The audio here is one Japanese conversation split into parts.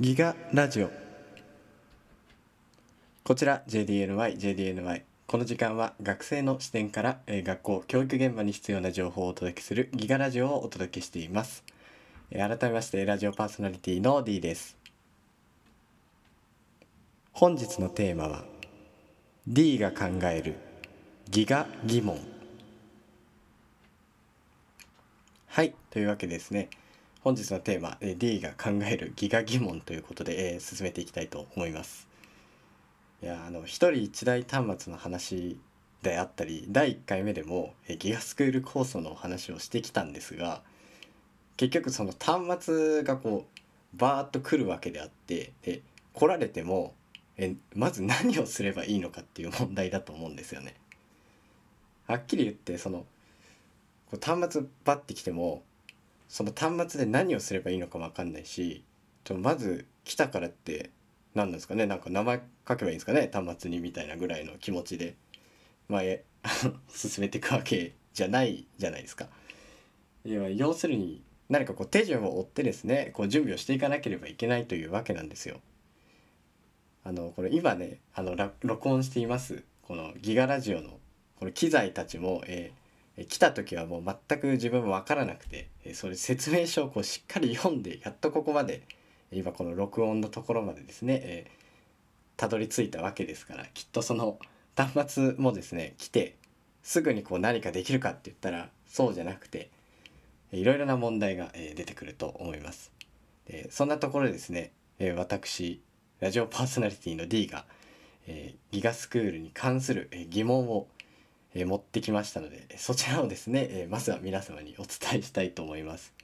ギガラジオ。こちら JDNY JDNY この時間は学生の視点からえー学校教育現場に必要な情報をお届けするギガラジオをお届けしています。えー改めましてラジオパーソナリティの D です。本日のテーマは D が考えるギガ疑問。はいというわけでですね。本日のテーマえー D が考えるギガ疑問ということで、えー進めていきたいと思います。いやあの一人一台端末の話であったり第1回目でもえギガスクール構想の話をしてきたんですが結局その端末がこうバーッと来るわけであってで来られてもえまず何をすればいいのかっていう問題だと思うんですよね。はっきり言ってそのこう端末バッて来てもその端末で何をすればいいのかも分かんないしとまず来たからって何なんですかねなんか名前書けばいいんですかね端末にみたいなぐらいの気持ちでまあえ 進めていくわけじゃないじゃないですか。要するに何かこう手順を追ってですねこう準備をしていかなければいけないというわけなんですよ。あのこれ今ねあの録音していますこのギガラジオのこの機材たちも、えー来た時はもう全く自分も分からなくて、えそれ説明書をこうしっかり読んでやっとここまで今この録音のところまでですね、えーたどり着いたわけですからきっとその端末もですね来てすぐにこう何かできるかって言ったらそうじゃなくていろいろな問題がえー出てくると思います。でそんなところでですね、えー私ラジオパーソナリティの D が、えーギガスクールに関するえ疑問をえ持ってきましたのでそちらをですね、えまずは皆様にお伝えしたいと思います。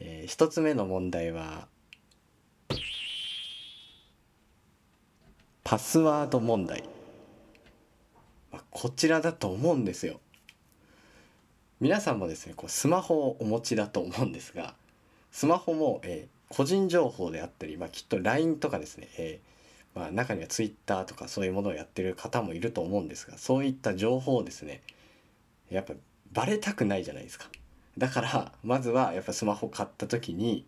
えー一つ目の問題はパスワード問題、ま、こちらだと思うんですよ。皆さんもですねこうスマホをお持ちだと思うんですがスマホも、えー個人情報であったり、まあ、きっと LINE とかですね、えーまあ、中には Twitter とかそういうものをやってる方もいると思うんですがそういった情報をですねやっぱバレたくないじゃないですか。だからまずはやっぱスマホ買った時に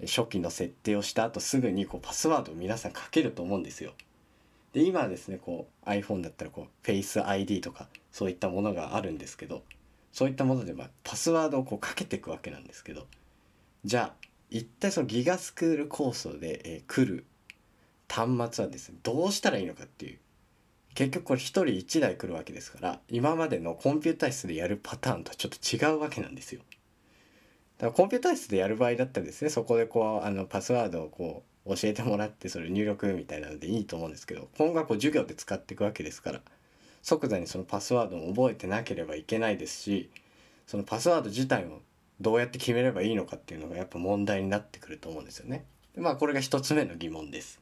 初期の設定をした後すぐにこうパスワードを皆さんかけると思うんですよ。で今はですねこう iPhone だったらこう Face ID とかそういったものがあるんですけどそういったものでまあパスワードをこうかけていくわけなんですけどじゃあ一体そのギガスクール構想で、え来る端末はですねどうしたらいいのかっていう結局これ一人一台来るわけですから今までのコンピュータ室でやるパターンとはちょっと違うわけなんですよ。だからコンピュータ室でやる場合だったらですねそこでこうあのパスワードをこう教えてもらってそれ入力みたいなのでいいと思うんですけど今後はこう授業で使っていくわけですから即座にそのパスワードを覚えてなければいけないですしそのパスワード自体をどうやって決めればいいのかっていうのがやっぱ問題になってくると思うんですよね。でまあこれが一つ目の疑問です。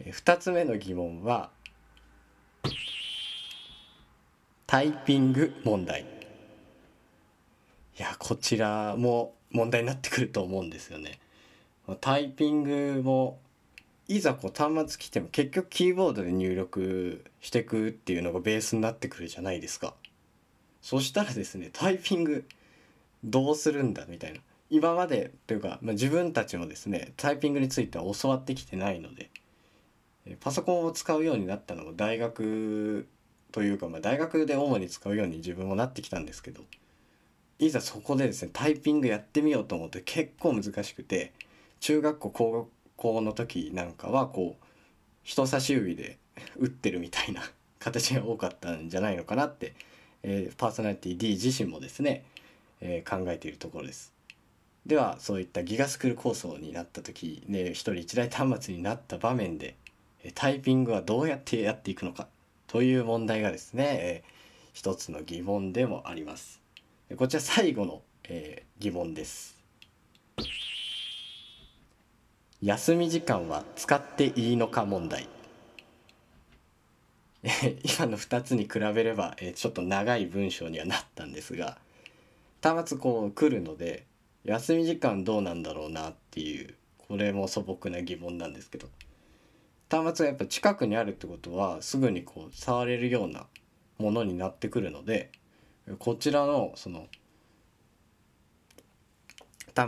えー二つ目の疑問はタイピング問題。いやこちらも問題になってくると思うんですよね。タイピングもいざこう端末来ても結局キーボードで入力してくっていうのがベースになってくるじゃないですか。そしたらですねタイピングどうするんだみたいな今までというか、まあ、自分たちもですねタイピングについては教わってきてないのでパソコンを使うようになったのも大学というか、まあ、大学で主に使うように自分もなってきたんですけどいざそこでですねタイピングやってみようと思って結構難しくて中学校高校の時なんかはこう人差し指で 打ってるみたいな 形が多かったんじゃないのかなって、えーパーソナリティ D 自身もですね、えー考えているところです。ではそういったギガスクール構想になった時ね一人一台端末になった場面でタイピングはどうやってやっていくのかという問題がですね、えー一つの疑問でもあります。こちら最後の、えー疑問です。休み時間は使っていいのか問題。今の2つに比べれば、えちょっと長い文章にはなったんですが端末こう来るので休み時間どうなんだろうなっていうこれも素朴な疑問なんですけど端末がやっぱ近くにあるってことはすぐにこう触れるようなものになってくるのでこちらのその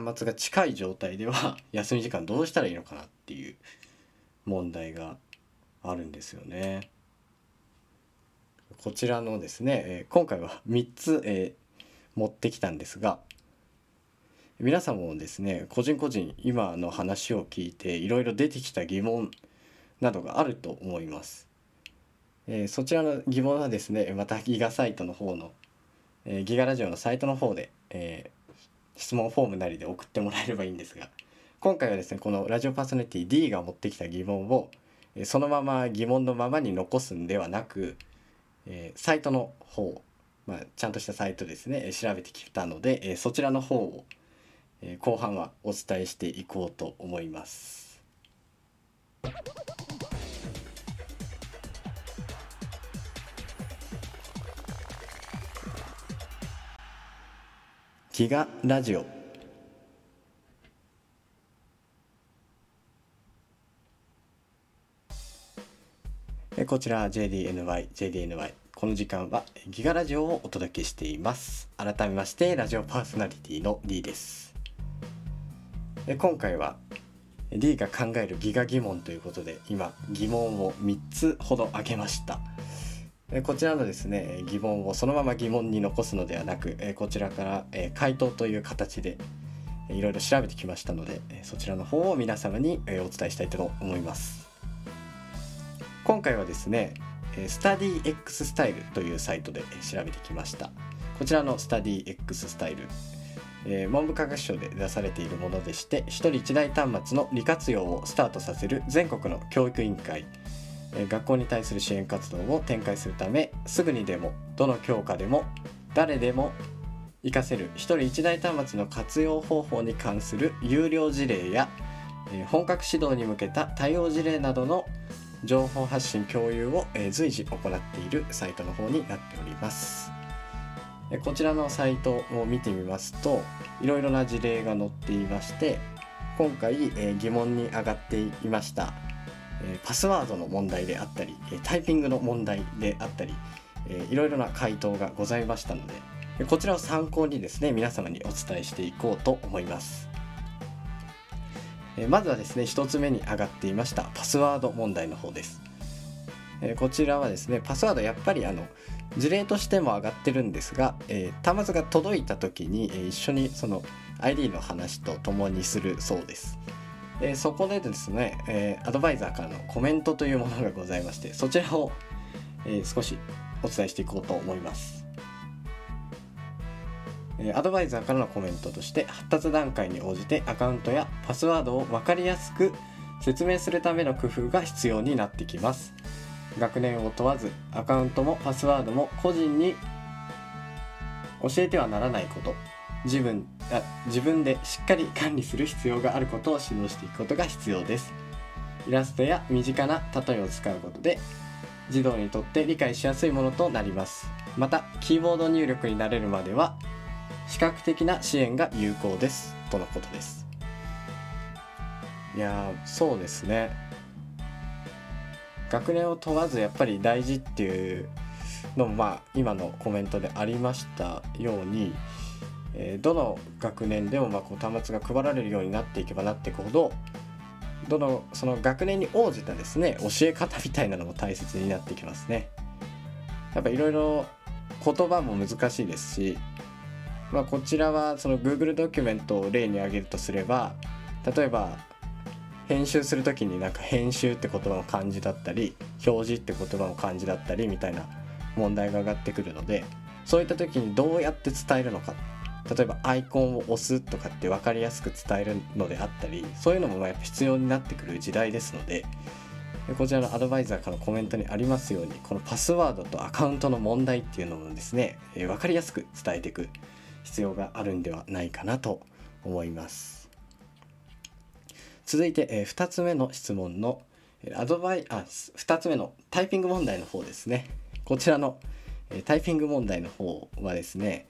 端末が近い状態では 休み時間どうしたらいいのかなっていう問題があるんですよね。こちらのですね、え今回は3つ、え持ってきたんですが皆さんもですね個人個人今の話を聞いていろいろ出てきた疑問などがあると思います。えー、そちらの疑問はですねまたギガサイトの方の、えー、ギガラジオのサイトの方で、えー、質問フォームなりで送ってもらえればいいんですが今回はですねこのラジオパーソナリティ D が持ってきた疑問をそのまま疑問のままに残すんではなく、えー、サイトの方、まあ、ちゃんとしたサイトですね調べてきたので、えー、そちらの方を、えー、後半はお伝えしていこうと思います。ギガラジオこちら JDNY、JDNY。この時間はギガラジオをお届けしています。改めまして、ラジオパーソナリティの D です。今回は D が考えるギガ疑問ということで、今疑問を3つほど挙げました。こちらのですね、疑問をそのまま疑問に残すのではなく、こちらから回答という形でいろいろ調べてきましたので、そちらの方を皆様にお伝えしたいと思います。今回はですねスタディ X スタイルというサイトで調べてきましたこちらのスタディ X スタイル、え、文部科学省で出されているものでして1人1台端末の利活用をスタートさせる全国の教育委員会、学校に対する支援活動を展開するためすぐにでもどの教科でも誰でも活かせる1人1台端末の活用方法に関する有料事例や、本格指導に向けた対応事例などの情報発信共有を、随時行っているサイトの方になっております。こちらのサイトを見てみますといろいろな事例が載っていまして今回、疑問に上がっていました、えパスワードの問題であったりタイピングの問題であったり、えいろいろな回答がございましたのでこちらを参考にですね皆様にお伝えしていこうと思います。まずはですね1つ目に上がっていましたパスワード問題の方です、こちらはですねパスワードやっぱりあの事例としても上がってるんですが、えー、端末が届いた時に、え、一緒にその ID の話と共にするそうです。え、そこでですね、えアドバイザーからのコメントというものがございましてそちらを、え少しお伝えしていこうと思います。アドバイザーからのコメントとして発達段階に応じてアカウントやパスワードを分かりやすく説明するための工夫が必要になってきます学年を問わずアカウントもパスワードも個人に教えてはならないこと自分自分でしっかり管理する必要があることを指導していくことが必要です。イラストや身近な例えを使うことで児童にとって理解しやすいものとなります。またキーボード入力になれるまでは視覚的な支援が有効です。とのことです。いやそうですね。学年を問わずやっぱり大事っていうのもまあ今のコメントでありましたように、え、どの学年でもまこう端末が配られるようになっていけばなっていくほどどのその学年に応じたですね教え方みたいなのも大切になってきますね。やっぱいろいろ言葉も難しいですしまあ、こちらはその Google ドキュメントを例に挙げるとすれば例えば編集する時になんか編集って言葉の漢字だったり表示って言葉の漢字だったりみたいな問題が上がってくるのでそういった時にどうやって伝えるのか例えばアイコンを押すとかって分かりやすく伝えるのであったりそういうのもやっぱ必要になってくる時代ですのでこちらのアドバイザーからのコメントにありますようにこのパスワードとアカウントの問題っていうのもですね分かりやすく伝えていく必要があるんではないかなと思います。続いて、えー、2つ目の質問のアドバイあ2つ目のタイピング問題の方ですね。こちらの、えー、タイピング問題の方はですね、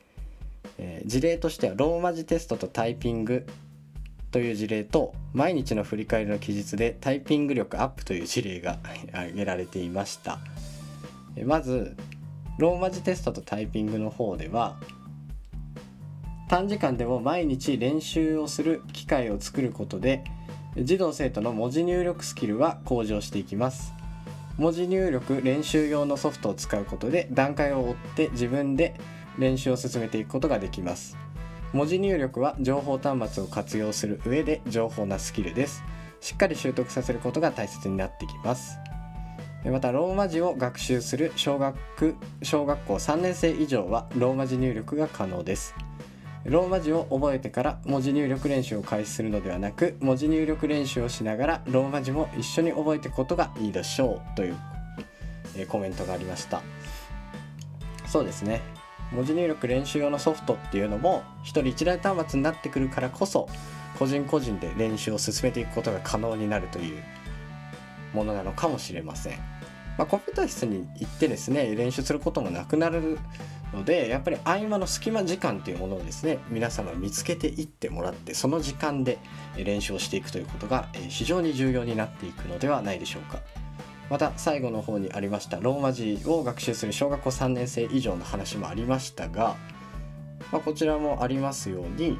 えー、事例としてはローマ字テストとタイピングという事例と毎日の振り返りの記述でタイピング力アップという事例が 挙げられていました。まずローマ字テストとタイピングの方では短時間でも毎日練習をする機会を作ることで児童生徒の文字入力スキルは向上していきます。文字入力練習用のソフトを使うことで段階を追って自分で練習を進めていくことができます。文字入力は情報端末を活用する上で情報なスキルです。しっかり習得させることが大切になってきます。またローマ字を学習する小学小学校3年生以上はローマ字入力が可能です。ローマ字を覚えてから文字入力練習を開始するのではなく文字入力練習をしながらローマ字も一緒に覚えていくことがいいでしょうという、えコメントがありました。そうですね。文字入力練習用のソフトっていうのも1人1台端末になってくるからこそ個人個人で練習を進めていくことが可能になるというものなのかもしれません。まあ、コンピューター室に行ってですね練習することもなくなるのでやっぱり合間の隙間時間というものをですね皆様見つけていってもらってその時間で練習をしていくということが非常に重要になっていくのではないでしょうか。また最後の方にありましたローマ字を学習する小学校3年生以上の話もありましたが、まあ、こちらもありますように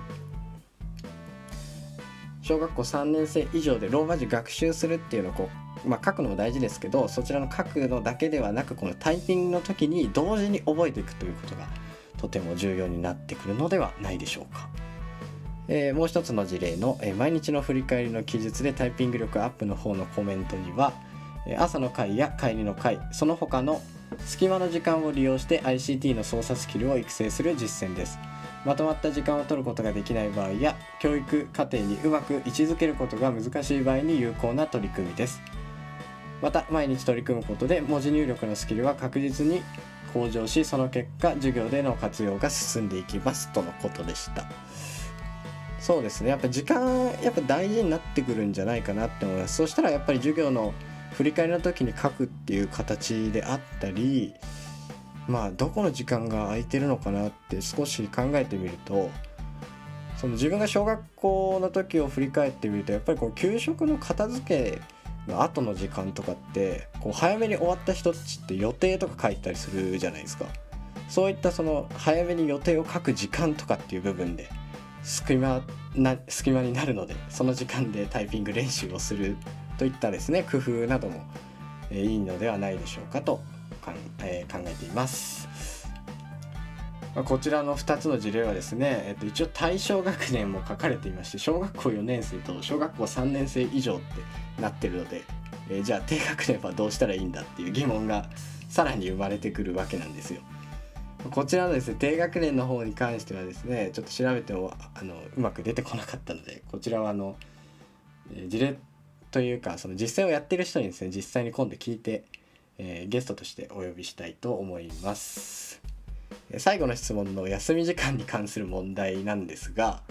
小学校3年生以上でローマ字学習するっていうのをこう、まあ、書くのも大事ですけどそちらの書くのだけではなくこのタイピングの時に同時に覚えていくということがとても重要になってくるのではないでしょうか。えー、もう一つの事例の、えー、毎日の振り返りの記述でタイピング力アップの方のコメントには「朝の会や帰りの会その他の隙間の時間を利用して ICT の操作スキルを育成する実践です。まとまった時間を取ることができない場合や教育課程にうまく位置づけることが難しい場合に有効な取り組みです。また毎日取り組むことで文字入力のスキルは確実に向上しその結果授業での活用が進んでいきます。とのことでした。そうですね。やっぱ時間やっぱ大事になってくるんじゃないかなって思います。そしたらやっぱり授業の振り返りの時に書くっていう形であったりまあどこの時間が空いてるのかなって少し考えてみるとその自分が小学校の時を振り返ってみるとやっぱりこう給食の片付けの後の時間とかってこう早めに終わった人たちって予定とか書いたりするじゃないですか。そういったその早めに予定を書く時間とかっていう部分で隙間な隙間になるのでその時間でタイピング練習をするといったですね工夫なども、え、いいのではないでしょうかと、え、考えています。ま、こちらの2つの事例はですね、えっと、一応対象学年も書かれていまして小学校4年生と小学校3年生以上ってなってるので、えー、じゃあ低学年はどうしたらいいんだっていう疑問がさらに生まれてくるわけなんですよ。こちらのですね低学年の方に関してはですねちょっと調べてもあのうまく出てこなかったのでこちらはあの事例というかその実践をやってる人にですね実際に今度聞いて、えー、ゲストとしてお呼びしたいと思います最後の質問の休み時間に関する問題なんですが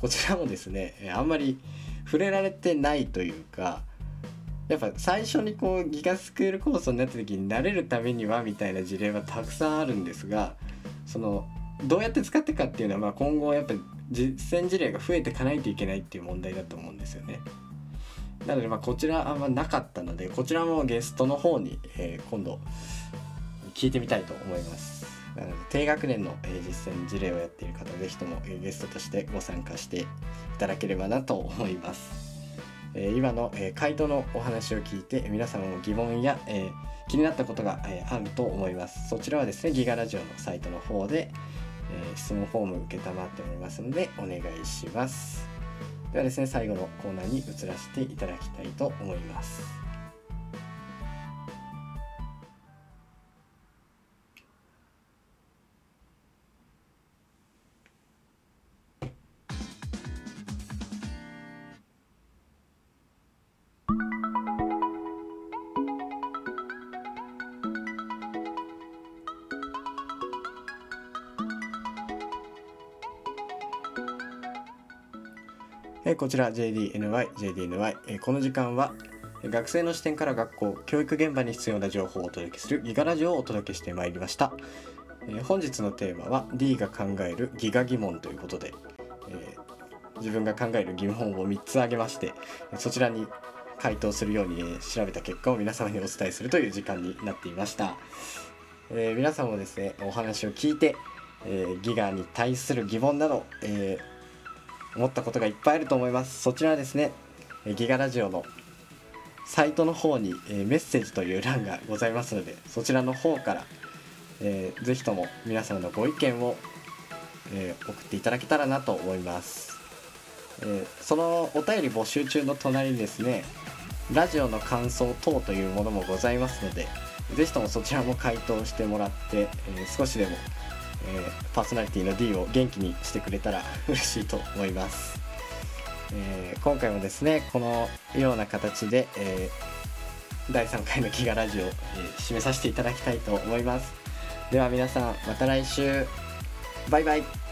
こちらもですねあんまり触れられてないというかやっぱ最初にこうギガスクールコースになった時に慣れるためにはみたいな事例はたくさんあるんですがそのどうやって使っていくかっていうのはまあ今後やっぱり実践事例が増えていかないといけないっていう問題だと思うんですよね。なのでまあこちらあんまなかったのでこちらもゲストの方に、えー、今度聞いてみたいと思います。なので低学年の、えー、実践事例をやっている方ぜひとも、えー、ゲストとしてご参加していただければなと思います、えー、今の、えー、回答のお話を聞いて皆様も疑問や、えー、気になったことが、えー、あると思います。そちらはですねギガラジオのサイトの方で、えー、質問フォーム受けたまっておりますのでお願いします。ではですね最後のコーナーに移らせていただきたいと思います。えこちら JDNY、JDNY。えこの時間は学生の視点から学校、教育現場に必要な情報をお届けするギガラジオをお届けしてまいりました。え本日のテーマは D が考えるギガ疑問ということで、え自分が考える疑問を3つ挙げましてそちらに回答するように、え調べた結果を皆様にお伝えするという時間になっていました、えー皆さんもですねお話を聞いて、えーギガに対する疑問など、えー思ったことがいっぱいあると思います。そちらはですねギガラジオのサイトの方に、えーメッセージという欄がございますのでそちらの方から、えーぜひとも皆様のご意見を、えー送っていただけたらなと思います、えそのお便り募集中の隣にですねラジオの感想等というものもございますのでぜひともそちらも回答してもらって、え少しでも、えーパーソナリティの D を元気にしてくれたら 嬉しいと思います。えー今回もですねこのような形で、えー第3回のギガラジオを、え締めさせていただきたいと思います。では皆さんまた来週。バイバイ。